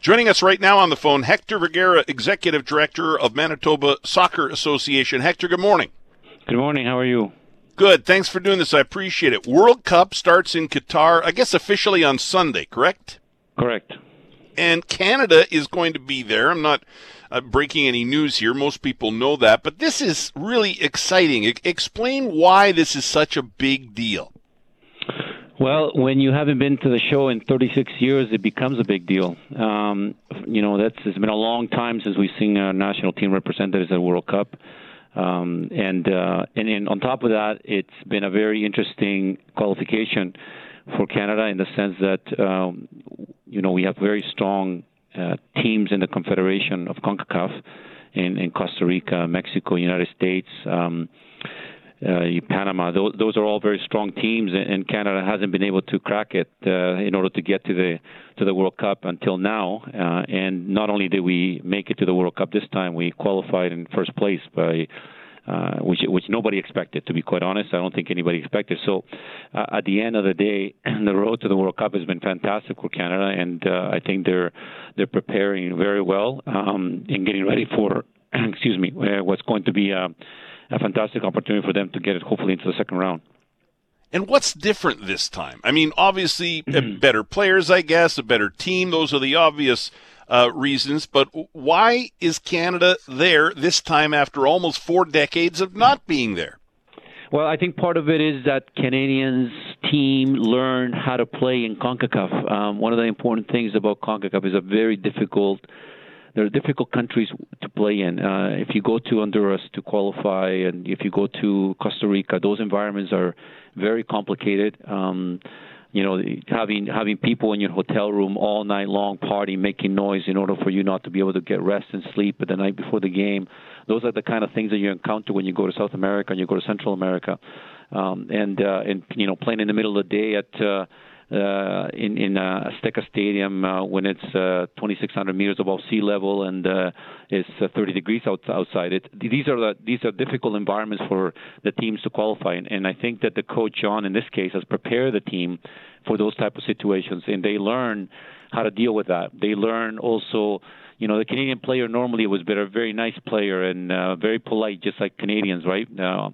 Joining us right now on the phone, Hector Vergara, Executive Director of Manitoba Soccer Association. Hector, good morning. Good morning. How are you? Good. Thanks for doing this. I appreciate it. World Cup starts in Qatar, I guess officially on Sunday, correct? Correct. And Canada is going to be there. I'm not uh, breaking any news here. Most people know that. But this is really exciting. I- explain why this is such a big deal. Well, when you haven't been to the show in 36 years, it becomes a big deal. Um, you know, that's it's been a long time since we've seen our national team representatives at the World Cup. Um, and, uh, and and on top of that, it's been a very interesting qualification for Canada in the sense that um, you know we have very strong uh, teams in the Confederation of CONCACAF in, in Costa Rica, Mexico, United States. Um, uh, Panama. Those, those are all very strong teams, and Canada hasn't been able to crack it uh, in order to get to the to the World Cup until now. Uh, and not only did we make it to the World Cup this time, we qualified in first place by. Uh, which which nobody expected, to be quite honest. I don't think anybody expected. So, uh, at the end of the day, the road to the World Cup has been fantastic for Canada, and uh, I think they're they're preparing very well um, and getting ready for, excuse me, uh, what's going to be. Uh, a fantastic opportunity for them to get it hopefully into the second round. And what's different this time? I mean, obviously, better players, I guess, a better team. Those are the obvious uh, reasons. But why is Canada there this time after almost four decades of not being there? Well, I think part of it is that Canadians team learn how to play in CONCACAF. Um, one of the important things about CONCACAF is a very difficult they're difficult countries to play in. Uh, if you go to Honduras to qualify, and if you go to Costa Rica, those environments are very complicated. Um, you know, having having people in your hotel room all night long, partying, making noise, in order for you not to be able to get rest and sleep the night before the game. Those are the kind of things that you encounter when you go to South America and you go to Central America, um, and uh, and you know, playing in the middle of the day at uh, uh, in in uh, Azteca Stadium uh, when it's uh, 2,600 meters above sea level and uh, it's uh, 30 degrees out, outside. It these are the, these are difficult environments for the teams to qualify, and, I think that the coach John in this case has prepared the team for those type of situations, and they learn how to deal with that. They learn also you know, the Canadian player normally was a very nice player and uh, very polite, just like Canadians, right? Uh,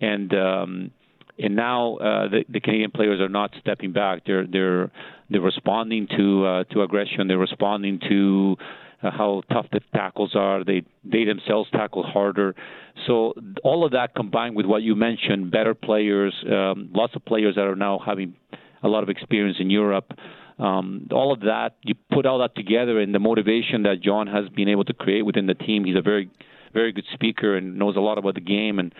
and um, and now uh, the, the Canadian players are not stepping back. They're they're they're responding to uh, to aggression. They're responding to uh, how tough the tackles are. They they themselves tackle harder. So all of that combined with what you mentioned, better players, um, lots of players that are now having a lot of experience in Europe. Um, all of that, you put all that together, and the motivation that John has been able to create within the team. He's a very, very good speaker and knows a lot about the game, and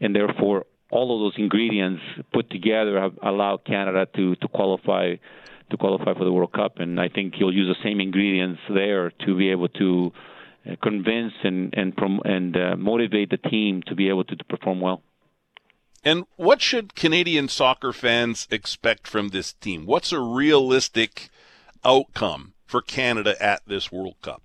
and therefore all of those ingredients put together have allowed Canada to to qualify to qualify for the World Cup, and I think he'll use the same ingredients there to be able to uh, convince and and prom- and uh, motivate the team to be able to, to perform well. And what should Canadian soccer fans expect from this team? What's a realistic outcome for Canada at this World Cup?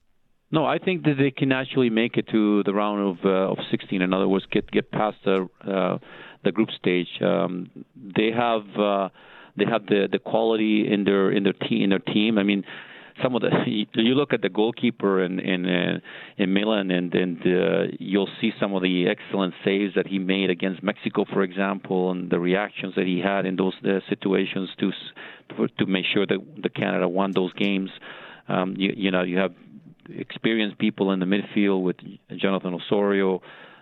No, I think that they can actually make it to the round of uh, of 16. In other words, get get past the uh, the group stage. Um, they have uh, they have the the quality in their in their team in their team. I mean, some of the you look at the goalkeeper in in uh, in Milan and and uh, you'll see some of the excellent saves that he made against Mexico, for example, and the reactions that he had in those uh, situations to to make sure that the Canada won those games. Um, you, you know, you have experienced people in the midfield with Jonathan Osorio,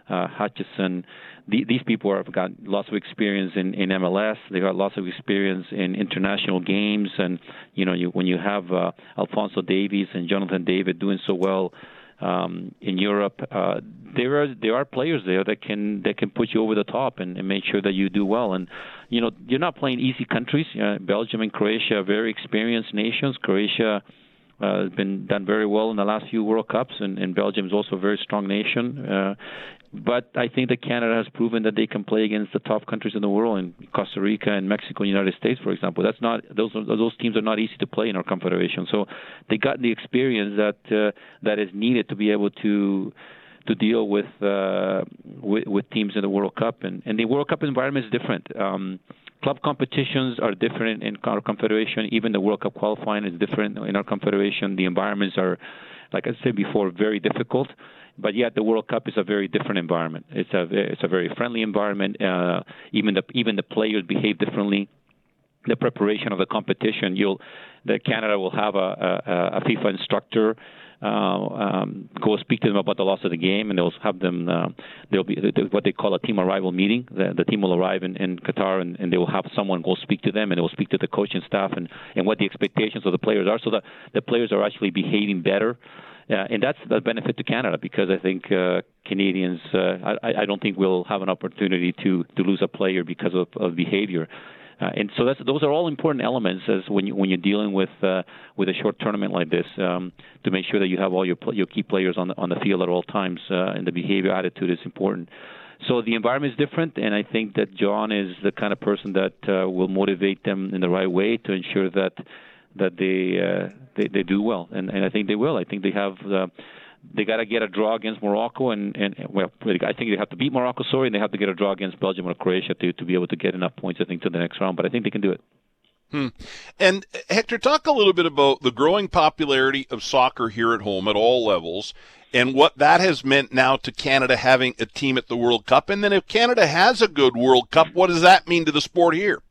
uh, Hutchinson. The, these people have got lots of experience in, in MLS. They've got lots of experience in international games, and you know, you, when you have uh, Alphonso Davies and Jonathan David doing so well um, in Europe, uh, there are there are players there that can that can put you over the top and, and make sure that you do well. And you know, you're not playing easy countries. Uh, Belgium and Croatia are very experienced nations. Croatia uh, been done very well in the last few World Cups, and, and Belgium is also a very strong nation. Uh, but I think that Canada has proven that they can play against the top countries in the world, in Costa Rica and Mexico and United States, for example. That's not those those teams are not easy to play in our confederation. So they got the experience that uh, that is needed to be able to to deal with uh, with, with teams in the World Cup, and and the World Cup environment is different. Um, club competitions are different in our confederation. Even the World Cup qualifying is different in our confederation. The environments are, like I said before, very difficult. But yet the World Cup is a very different environment. It's a it's a very friendly environment. Uh, even the even the players behave differently. The preparation of the competition, you'll the Canada will have a, a, a FIFA instructor uh, um, go speak to them about the loss of the game, and they'll have them. Uh, there'll be what they call a team arrival meeting. The, the team will arrive in, in Qatar, and, and they will have someone go speak to them, and they will speak to the coaching staff and and what the expectations of the players are, so that the players are actually behaving better. Uh, and that's the benefit to Canada because I think uh, Canadians, uh, I, I don't think we'll have an opportunity to to lose a player because of, of behavior. Uh, and so those are all important elements as when you when you're dealing with uh, with a short tournament like this um, to make sure that you have all your your key players on the on the field at all times uh, and the behavior attitude is important. So the environment is different, and I think that John is the kind of person that uh, will motivate them in the right way to ensure that that they uh, they, they do well, and, and I think they will. I think they have. They got to get a draw against Morocco, and, and well, I think they have to beat Morocco, sorry, and they have to get a draw against Belgium or Croatia to to be able to get enough points, I think, to the next round. But I think they can do it. Hmm. And Hector, talk a little bit about the growing popularity of soccer here at home at all levels, and what that has meant now to Canada having a team at the World Cup. And then if Canada has a good World Cup, what does that mean to the sport here?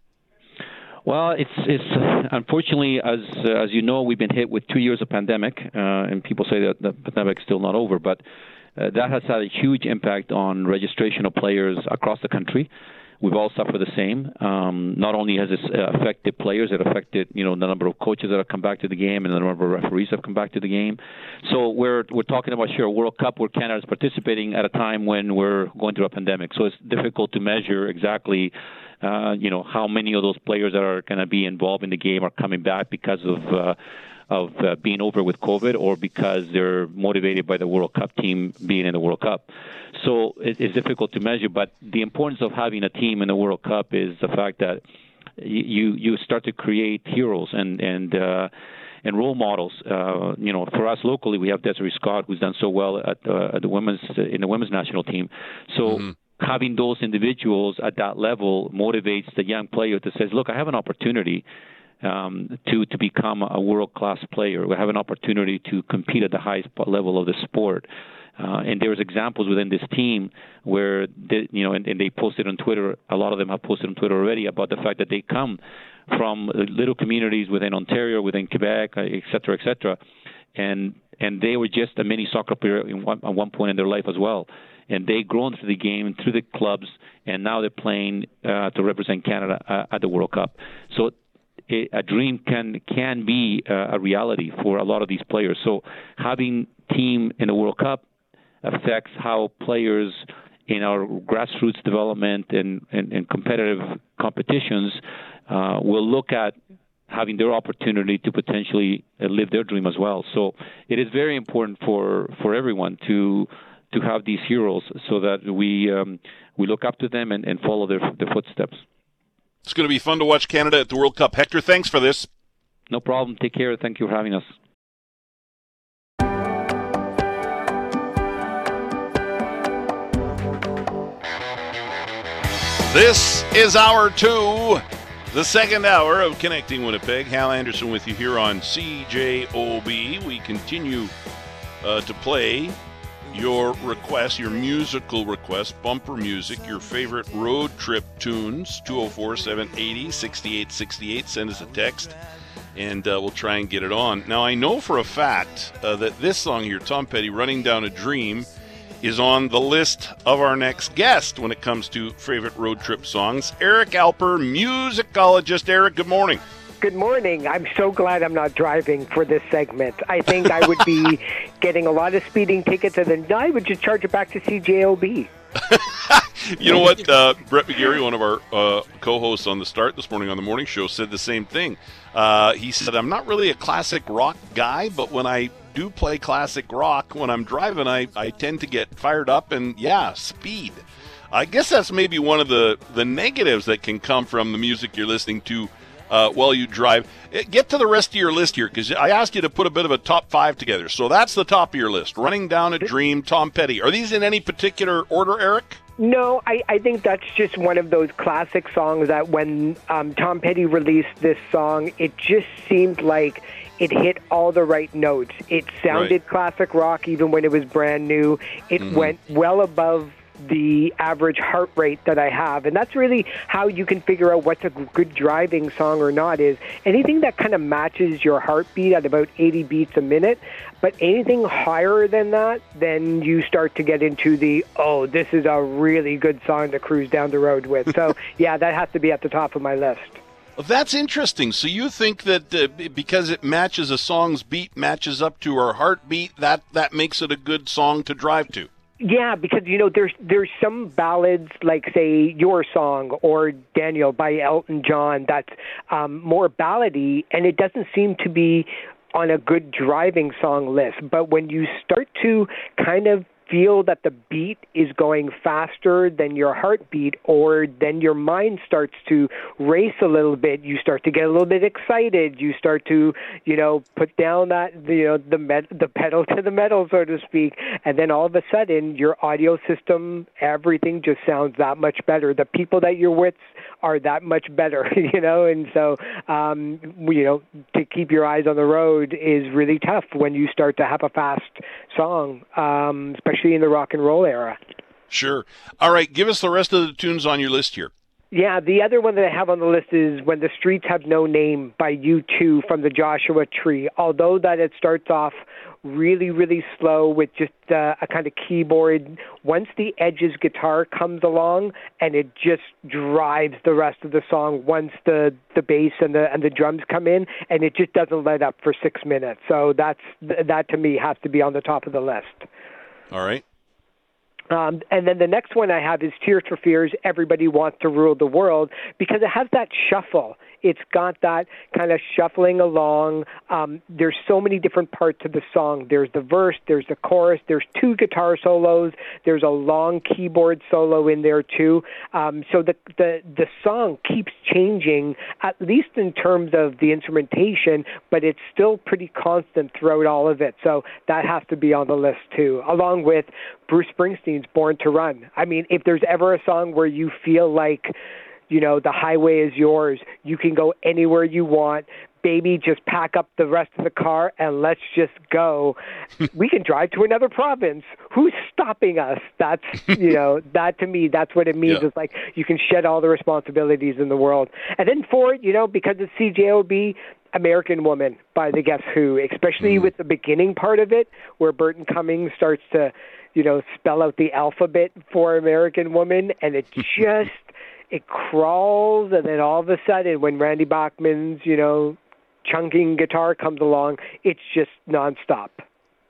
Well, it's it's unfortunately as uh, as you know we've been hit with two years of pandemic, uh, and people say that the pandemic is still not over, but uh, that has had a huge impact on registration of players across the country. We've all suffered the same. Um, not only has it uh, affected players, it affected you know the number of coaches that have come back to the game and the number of referees that have come back to the game. So we're we're talking about sure World Cup where Canada is participating at a time when we're going through a pandemic. So it's difficult to measure exactly uh, you know, how many of those players that are going to be involved in the game are coming back because of uh, of uh, being over with COVID or because they're motivated by the World Cup team being in the World Cup. So it, it's difficult to measure, but the importance of having a team in the World Cup is the fact that you you start to create heroes and and uh, and role models. Uh, you know, for us locally, we have Desiree Scott, who's done so well at, uh, at the women's in the women's national team. So mm-hmm having those individuals at that level motivates the young player to says, look, I have an opportunity um, to to become a world class player. We have an opportunity to compete at the highest level of the sport. Uh, and there's examples within this team where they, you know, and, and they posted on Twitter. A lot of them have posted on Twitter already about the fact that they come from little communities within Ontario, within Quebec, et cetera, et cetera, and and they were just a mini soccer player in one, at one point in their life as well and they've grown through the game, through the clubs, and now they're playing uh, to represent Canada uh, at the World Cup. So a dream can can be uh, a reality for a lot of these players. So having team in the World Cup affects how players in our grassroots development and, and, and competitive competitions uh, will look at having their opportunity to potentially uh, live their dream as well. So it is very important for, for everyone to to have these heroes so that we um, we look up to them and, and follow their their footsteps. It's going to be fun to watch Canada at the World Cup. Hector, thanks for this. No problem. Take care. Thank you for having us. This is hour two, the second hour of Connecting Winnipeg. Hal Anderson with you here on CJOB. We continue uh, to play your requests, your musical requests, bumper music, your favorite road trip tunes, 204 780 6868. Send us a text and uh, we'll try and get it on. Now, I know for a fact uh, that this song here, Tom Petty, Running Down a Dream, is on the list of our next guest when it comes to favorite road trip songs. Eric Alper, musicologist. Eric, good morning. Good morning. I'm so glad I'm not driving for this segment. I think I would be getting a lot of speeding tickets, and then I would just charge it back to CJOB. you know what? Uh, Brett McGarry, one of our uh, co-hosts on the start this morning on the morning show, said the same thing. Uh, he said, "I'm not really a classic rock guy, but when I do play classic rock when I'm driving, I, I tend to get fired up and yeah, speed." I guess that's maybe one of the the negatives that can come from the music you're listening to uh, while you drive. Eh, get to the rest of your list here because I asked you to put a bit of a top five together. So that's the top of your list. Running Down a Dream, Tom Petty. Are these in any particular order, Eric? No, I, I think that's just one of those classic songs that when um, Tom Petty released this song, it just seemed like it hit all the right notes. It sounded Right. classic rock even when it was brand new. It went well above the average heart rate that I have. And that's really how you can figure out what's a good driving song or not is anything that kind of matches your heartbeat at about 80 beats a minute. But anything higher than that, then you start to get into the, oh, this is a really good song to cruise down the road with. So, yeah, that has to be at the top of my list. Well, that's interesting. So you think that uh, because it matches a song's beat, matches up to our heartbeat, that that makes it a good song to drive to. Yeah, because you know there's there's some ballads like say your song or Daniel by Elton John that's um, more ballady, and it doesn't seem to be on a good driving song list. But when you start to kind of feel that the beat is going faster than your heartbeat or then your mind starts to race a little bit you start to get a little bit excited you start to you know put down that you know the met- the pedal to the metal so to speak and then all of a sudden your audio system everything just sounds that much better. The people that you're with are that much better you know and so um you know to keep your eyes on the road is really tough when you start to have a fast song um especially in the rock and roll era Sure. All right, give us the rest of the tunes on your list here. Yeah, the other one that I have on the list is When the Streets Have No Name by U2 from the Joshua Tree. Although that it starts off really, really slow with just uh, a kind of keyboard, once the Edge's guitar comes along and it just drives the rest of the song once the, the bass and the and the drums come in and it just doesn't let up for 6 minutes. So that's that to me has to be on the top of the list. All right. Um, and then the next one I have is Tears for Fears, Everybody Wants to Rule the World, because it has that shuffle. It's got that kind of shuffling along. Um, there's so many different parts of the song. There's the verse, there's the chorus, there's two guitar solos, there's a long keyboard solo in there too. Um, so the, the the song keeps changing, at least in terms of the instrumentation, but it's still pretty constant throughout all of it. So that has to be on the list too, along with Bruce Springsteen's Born to Run. I mean, if there's ever a song where you feel like, you know, the highway is yours, you can go anywhere you want. Baby, just pack up the rest of the car and let's just go. we can drive to another province. Who's stopping us? That's, you know, that to me, that's what it means. Yeah. It's like you can shed all the responsibilities in the world. And then for it, you know, because it's CJOB, American Woman by the Guess Who, especially mm. with the beginning part of it, where Burton Cummings starts to, you know, spell out the alphabet for American Woman, and it just it crawls, and then all of a sudden, when Randy Bachman's, you know, chunking guitar comes along, it's just nonstop.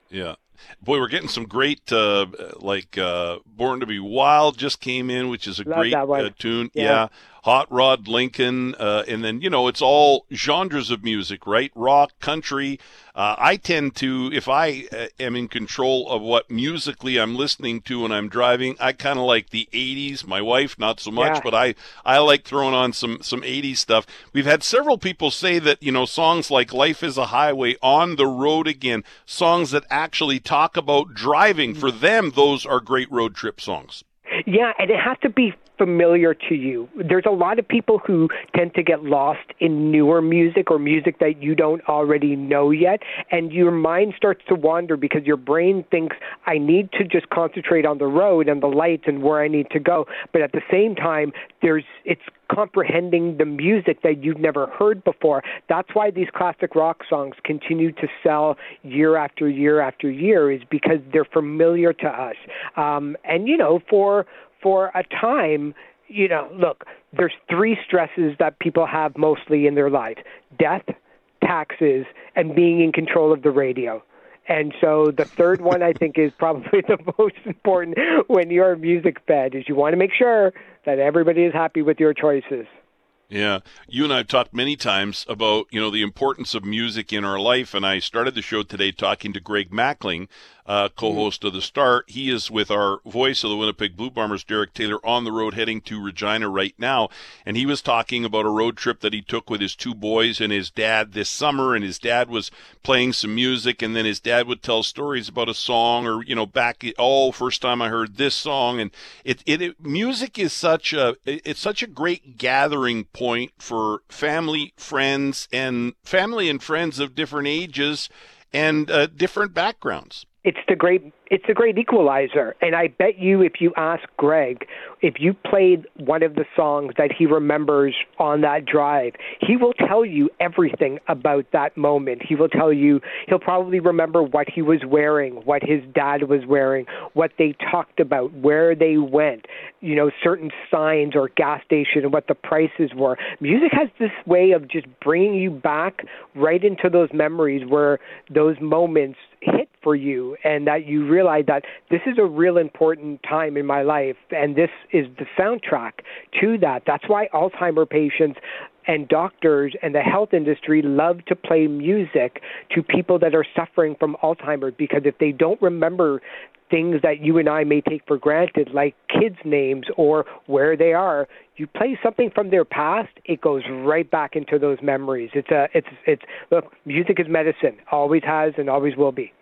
Yeah. Boy, we're getting some great, uh, like uh, "Born to Be Wild" just came in, which is a Love great uh, tune. Yeah. Yeah. Hot Rod Lincoln, uh, and then you know it's all genres of music, right? Rock, country. Uh, I tend to, if I uh, am in control of what musically I'm listening to when I'm driving, I kind of like the '80s. My wife, not so much, Yeah. but I I like throwing on some some '80s stuff. We've had several people say that you know songs like "Life Is a Highway," "On the Road Again," songs that actually talk about driving. For them, those are great road trip songs. Yeah, and it has to be familiar to you. There's a lot of people who tend to get lost in newer music or music that you don't already know yet, and your mind starts to wander because your brain thinks, I need to just concentrate on the road and the lights and where I need to go. But at the same time, there's it's comprehending the music that you've never heard before. That's why these classic rock songs continue to sell year after year after year, is because they're familiar to us. Um, and you know, for for a time, you know, look, there's three stresses that people have mostly in their life: death, taxes, and being in control of the radio. And so the third one I think is probably the most important when you're a music fan is you want to make sure that everybody is happy with your choices. Yeah, you and I have talked many times about you know the importance of music in our life, and I started the show today talking to Greg Mackling, uh, co-host of the Star. He is with our voice of the Winnipeg Blue Bombers, Derek Taylor, on the road heading to Regina right now, and he was talking about a road trip that he took with his two boys and his dad this summer, and his dad was playing some music, and then his dad would tell stories about a song or you know back oh first time I heard this song, and it it, it music is such a it's such a great gathering point for family, friends, and family and friends of different ages and uh, different backgrounds. It's the great it's a great equalizer. And I bet you, if you ask Greg, if you played one of the songs that he remembers on that drive, he will tell you everything about that moment. He will tell you, he'll probably remember what he was wearing, what his dad was wearing, what they talked about, where they went, you know, certain signs or gas station and what the prices were. Music has this way of just bringing you back right into those memories where those moments hit for you and that you realize that this is a real important time in my life, and this is the soundtrack to that. That's why Alzheimer patients and doctors and the health industry love to play music to people that are suffering from Alzheimer's because if they don't remember things that you and I may take for granted, like kids' names or where they are, you play something from their past, it goes right back into those memories. It's a, it's, it's. Look, music is medicine. Always has and always will be.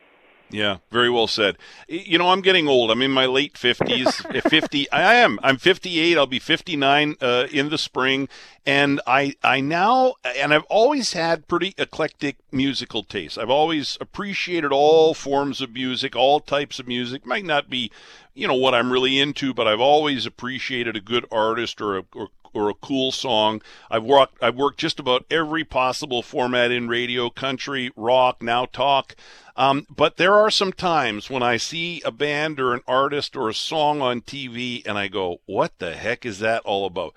Yeah, very well said. You know, I'm getting old. I'm in my late 50s. 50. I am. I'm 58. I'll be 59 uh, in the spring, and I I now and I've always had pretty eclectic musical taste. I've always appreciated all forms of music, all types of music. Might not be, you know, what I'm really into, but I've always appreciated a good artist or a or or a cool song. I've worked I've worked just about every possible format in radio, country, rock, now talk. Um, but there are some times when I see a band or an artist or a song on TV and I go, "What the heck is that all about?"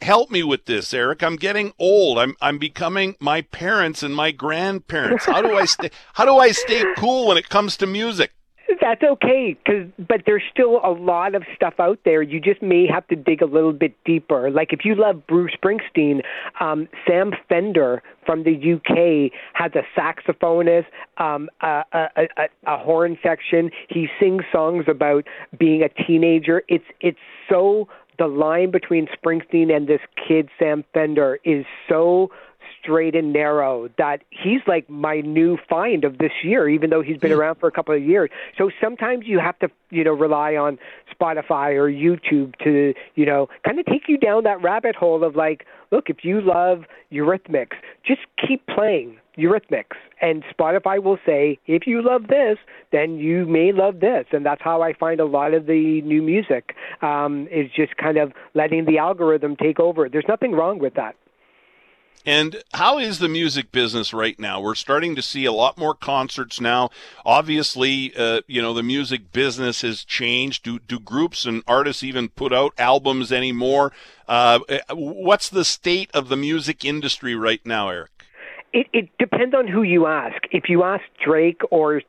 help me with this, Eric. I'm getting old. I'm I'm becoming my parents and my grandparents. How do I stay how do I stay cool when it comes to music? That's okay, cause, but there's still a lot of stuff out there. You just may have to dig a little bit deeper. Like if you love Bruce Springsteen, um, Sam Fender from the UK has a saxophonist, um, a, a, a, a horn section. He sings songs about being a teenager. It's it's so the line between Springsteen and this kid Sam Fender is so straight and narrow that he's like my new find of this year even though he's been around for a couple of years. So sometimes you have to you know rely on spotify or youtube to you know kind of take you down that rabbit hole of like look if you love eurythmics just keep playing eurythmics. And spotify will say if you love this then you may love this. And that's how i find a lot of the new music um, is just kind of letting the algorithm take over. There's nothing wrong with that and how is the music business right now? We're starting to see a lot more concerts now. Obviously, uh, you know, the music business has changed. Do, do groups and artists even put out albums anymore? Uh, what's the state of the music industry right now, Eric? It, it depends on who you ask. If you ask Drake or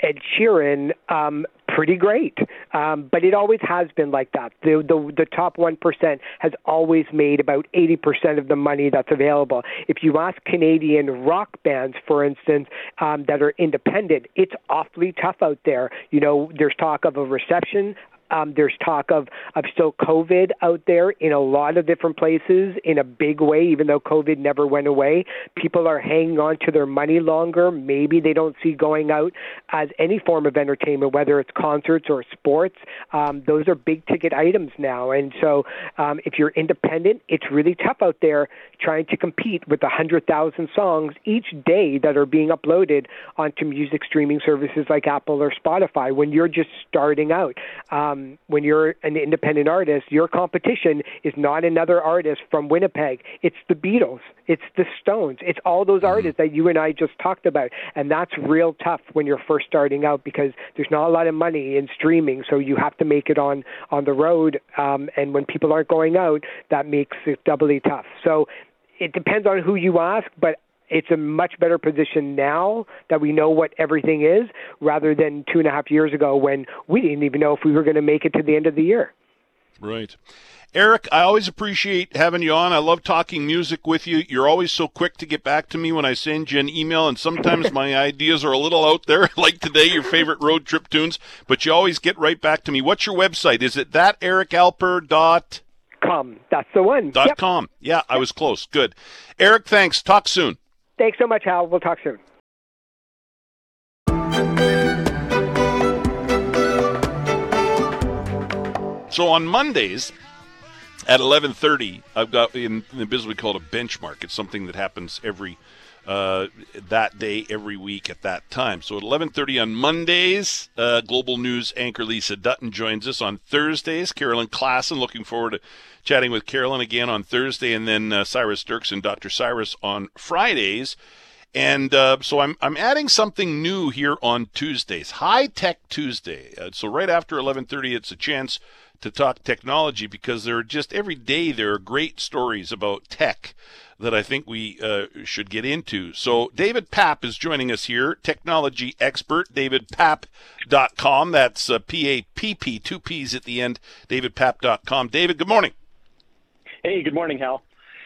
Ed Sheeran, um, pretty great. Um, but it always has been like that. The, the the top one percent has always made about eighty percent of the money that's available. If you ask Canadian rock bands, for instance, um, that are independent, it's awfully tough out there. You know, there's talk of a reception, um, there's talk of, of still COVID out there in a lot of different places in a big way, even though COVID never went away. People are hanging on to their money longer. Maybe they don't see going out as any form of entertainment, whether it's concerts or sports. Um, those are big ticket items now. And so um, if you're independent, it's really tough out there trying to compete with 100,000 songs each day that are being uploaded onto music streaming services like Apple or Spotify when you're just starting out. Um, when you're an independent artist, your competition is not another artist from Winnipeg. It's the Beatles, it's the Stones, it's all those mm-hmm. artists that you and I just talked about. And that's real tough when you're first starting out because there's not a lot of money in streaming, so you have to make it on on the road. Um, and when people aren't going out, that makes it doubly tough. So it depends on who you ask, but it's a much better position now that we know what everything is rather than two and a half years ago when we didn't even know if we were going to make it to the end of the year. Right. Eric, I always appreciate having you on. I love talking music with you. You're always so quick to get back to me when I send you an email, and sometimes my ideas are a little out there, like today, your favorite road trip tunes, but you always get right back to me. What's your website? Is it that ericalper dot com? That's the one. Dot yep. com. Yeah, I was close. Good. Eric, thanks. Talk soon. Thanks so much, Hal. We'll talk soon. So on Mondays, at 11:30, I've got in, the business we call it a benchmark. It's something that happens every uh, that day every week at that time. So at 11:30 on Mondays, uh, Global News anchor Lisa Dutton joins us. On Thursdays, Carolyn Klassen. Looking forward to chatting with Carolyn again on Thursday, and then uh, Cyrus Dirks and Dr. Cyrus on Fridays. And uh, so I'm I'm adding something new here on Tuesdays, High Tech Tuesday. Uh, so right after 11:30, it's a chance to talk technology because there are just every day there are great stories about tech that I think we uh, should get into. So David Papp is joining us here, technology expert, davidpapp.com. That's uh, P-A-P-P, two P's at the end, davidpapp.com. David, good morning. Hey, good morning, Hal.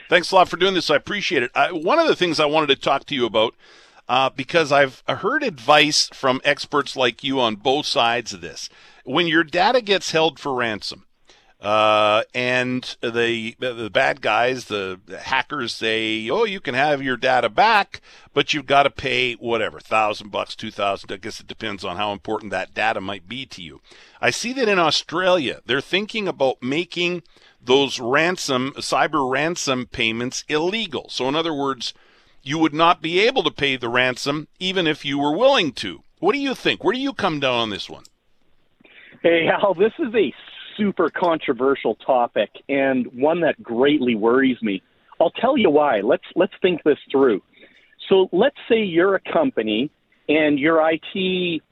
Thanks a lot for doing this. I appreciate it. I, one of the things I wanted to talk to you about, uh, because I've heard advice from experts like you on both sides of this when your data gets held for ransom, uh, and the the bad guys, the, the, hackers say, "Oh, you can have your data back, but you've got to pay whatever thousand bucks, two thousand. I guess it depends on how important that data might be to you." I see that in Australia, they're thinking about making those ransom, cyber ransom payments illegal. So, in other words, you would not be able to pay the ransom even if you were willing to. What do you think? Where do you come down on this one? Hey, Al, this is a super controversial topic and one that greatly worries me. I'll tell you why. Let's let's think this through. So let's say you're a company and your IT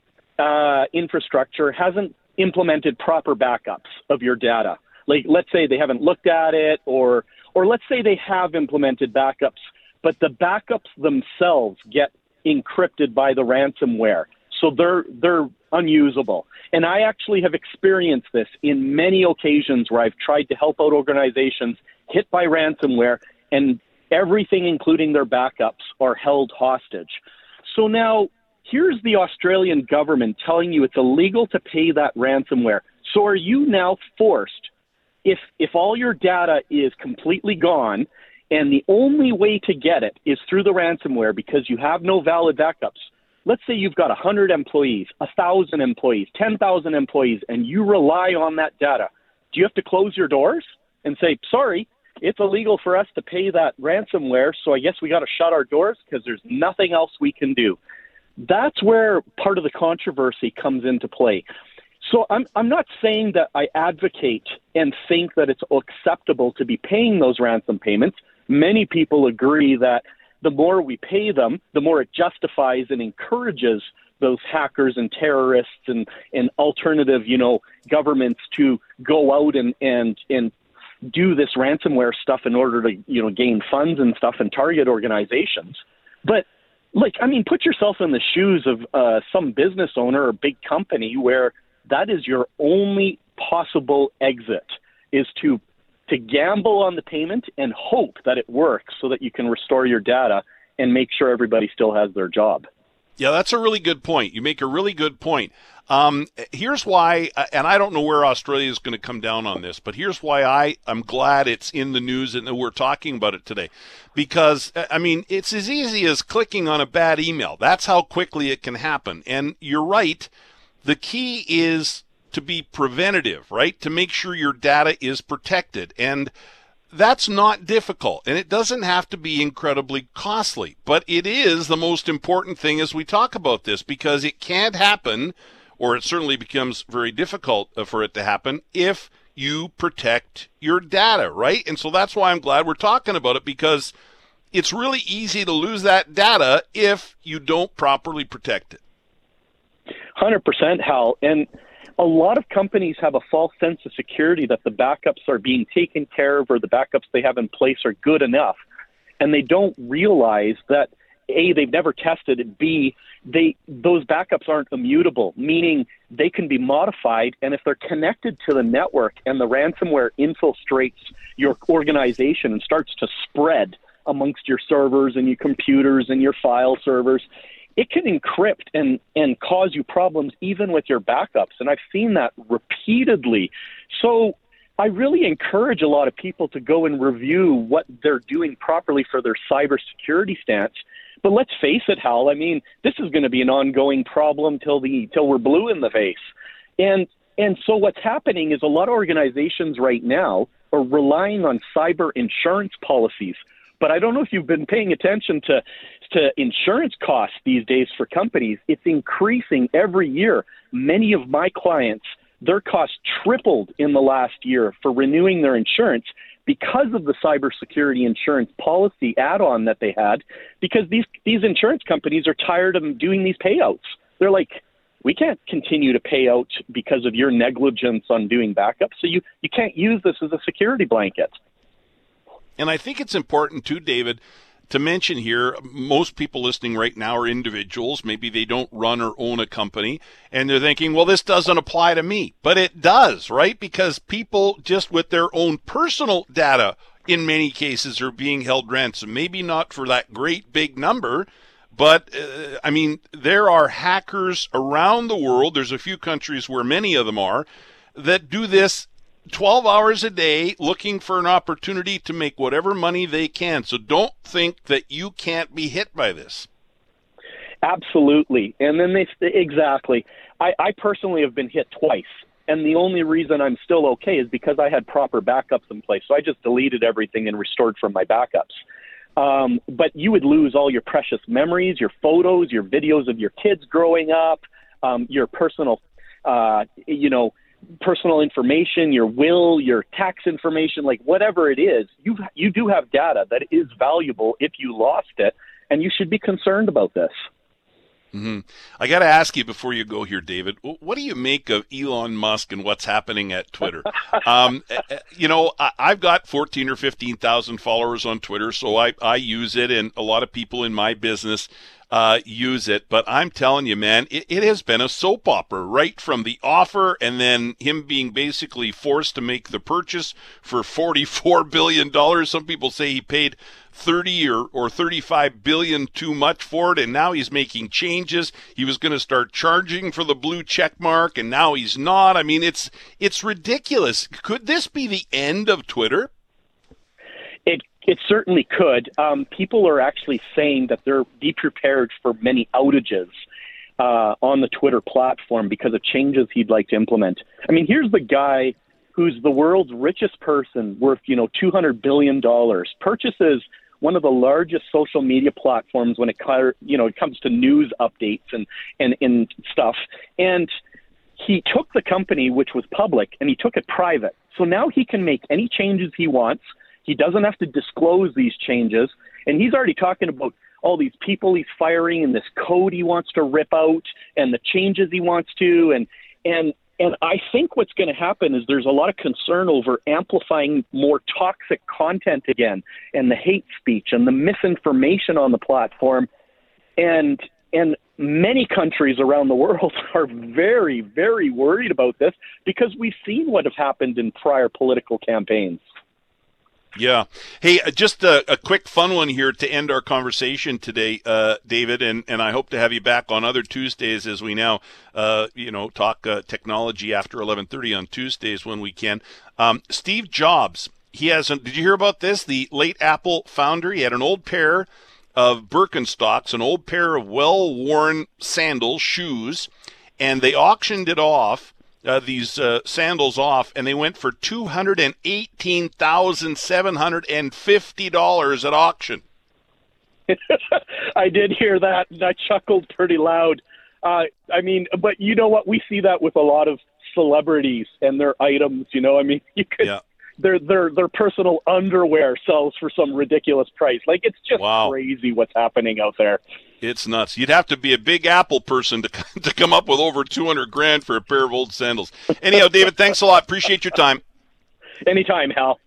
uh, infrastructure hasn't implemented proper backups of your data. Like let's say they haven't looked at it, or or let's say they have implemented backups, but the backups themselves get encrypted by the ransomware, so they're they're unusable. And I actually have experienced this in many occasions where I've tried to help out organizations hit by ransomware and everything, including their backups, are held hostage. So now here's the Australian government telling you it's illegal to pay that ransomware. So are you now forced, if, if all your data is completely gone and the only way to get it is through the ransomware because you have no valid backups, let's say you've got 100 employees, 1,000 employees, 10,000 employees, and you rely on that data. Do you have to close your doors and say, sorry, it's illegal for us to pay that ransomware, so I guess we got to shut our doors because there's nothing else we can do? That's where part of the controversy comes into play. So I'm I'm not saying that I advocate and think that it's acceptable to be paying those ransom payments. Many people agree that the more we pay them, the more it justifies and encourages those hackers and terrorists and, and alternative, you know, governments to go out and, and, and do this ransomware stuff in order to, you know, gain funds and stuff and target organizations. But like, I mean, put yourself in the shoes of uh, some business owner or big company where that is your only possible exit is to to gamble on the payment and hope that it works so that you can restore your data and make sure everybody still has their job. Yeah, that's a really good point. You make a really good point. Um, here's why, and I don't know where Australia is going to come down on this, but here's why I am glad it's in the news and that we're talking about it today. Because, I mean, it's as easy as clicking on a bad email. That's how quickly it can happen. And you're right. The key is to be preventative, right? To make sure your data is protected. And that's not difficult and it doesn't have to be incredibly costly, but it is the most important thing as we talk about this because it can't happen or it certainly becomes very difficult uh, for it to happen if you protect your data, right? And so that's why I'm glad we're talking about it because it's really easy to lose that data if you don't properly protect it. 100% Hal. And a lot of companies have a false sense of security that the backups are being taken care of or the backups they have in place are good enough. And they don't realize that A, they've never tested it, B, they those backups aren't immutable, meaning they can be modified, and if they're connected to the network and the ransomware infiltrates your organization and starts to spread amongst your servers and your computers and your file servers, it can encrypt and and cause you problems even with your backups, and I've seen that repeatedly. So I really encourage a lot of people to go and review what they're doing properly for their cybersecurity stance but let's face it, Hal. I mean, this is going to be an ongoing problem till the till we're blue in the face. And and so what's happening is a lot of organizations right now are relying on cyber insurance policies. But I don't know if you've been paying attention to to insurance costs these days for companies. It's increasing every year. Many of my clients, their costs tripled in the last year for renewing their insurance because of the cybersecurity insurance policy add-on that they had, because these these insurance companies are tired of doing these payouts. They're like, we can't continue to pay out because of your negligence on doing backups. So you you can't use this as a security blanket. And I think it's important too, David, to mention here, most people listening right now are individuals. Maybe they don't run or own a company and they're thinking, well, this doesn't apply to me. But it does, right? Because people just with their own personal data in many cases are being held ransom. Maybe not for that great big number, but uh, I mean, there are hackers around the world. There's a few countries where many of them are that do this 12 hours a day looking for an opportunity to make whatever money they can. So don't think that you can't be hit by this. Absolutely. And then they exactly. I, I personally have been hit twice. And the only reason I'm still okay is because I had proper backups in place. So I just deleted everything and restored from my backups. Um, but you would lose all your precious memories, your photos, your videos of your kids growing up, um, your personal, uh, you know, personal information, your will, your tax information, like whatever it is, you you do have data that is valuable if you lost it, and you should be concerned about this. Mm-hmm. I got to ask you before you go here, David. What do you make of Elon Musk and what's happening at Twitter? um, eh, eh, you know, I, have got fourteen or fifteen thousand followers on Twitter, so I I use it, and a lot of people in my business uh, use it. But I'm telling you, man, it, it has been a soap opera right from the offer and then him being basically forced to make the purchase for $44 billion. Some people say he paid 30 or, or 35 billion too much for it and now he's making changes he was going to start charging for the blue check mark and now he's not i mean it's it's ridiculous could this be the end of twitter it certainly could. Um, people are actually saying that they're be prepared for many outages uh, on the Twitter platform because of changes he'd like to implement. I mean, here's the guy who's the world's richest person, worth you know two hundred billion dollars, purchases one of the largest social media platforms when it you know it comes to news updates and and and stuff, and he took the company which was public and he took it private. So now he can make any changes he wants he doesn't have to disclose these changes. And he's already talking about all these people he's firing and this code he wants to rip out and the changes he wants to and and and I think what's going to happen is there's a lot of concern over amplifying more toxic content again and the hate speech and the misinformation on the platform and and many countries around the world are very very worried about this because we've seen what has happened in prior political campaigns. Yeah. Hey, uh, just a, a, quick fun one here to end our conversation today, uh, David, and, and I hope to have you back on other Tuesdays as we now, uh, you know, talk uh, technology after 11:30 on Tuesdays when we can. Um, Steve Jobs, he has. Did you hear about this? The late Apple founder. He had an old pair of Birkenstocks, an old pair of well-worn sandals, shoes, and they auctioned it off uh, these uh, sandals off, and they went for two hundred and eighteen thousand seven hundred and fifty dollars at auction. I did hear that, and I chuckled pretty loud. Uh, I mean, but you know what? We see that with a lot of celebrities and their items. You know, I mean, you could. Yeah. Their their their personal underwear sells for some ridiculous price. Like it's just wow. crazy what's happening out there. It's nuts. You'd have to be a big Apple person to to come up with over 200 grand for a pair of old sandals. Anyhow, David, thanks a lot. Appreciate your time. Anytime, Hal.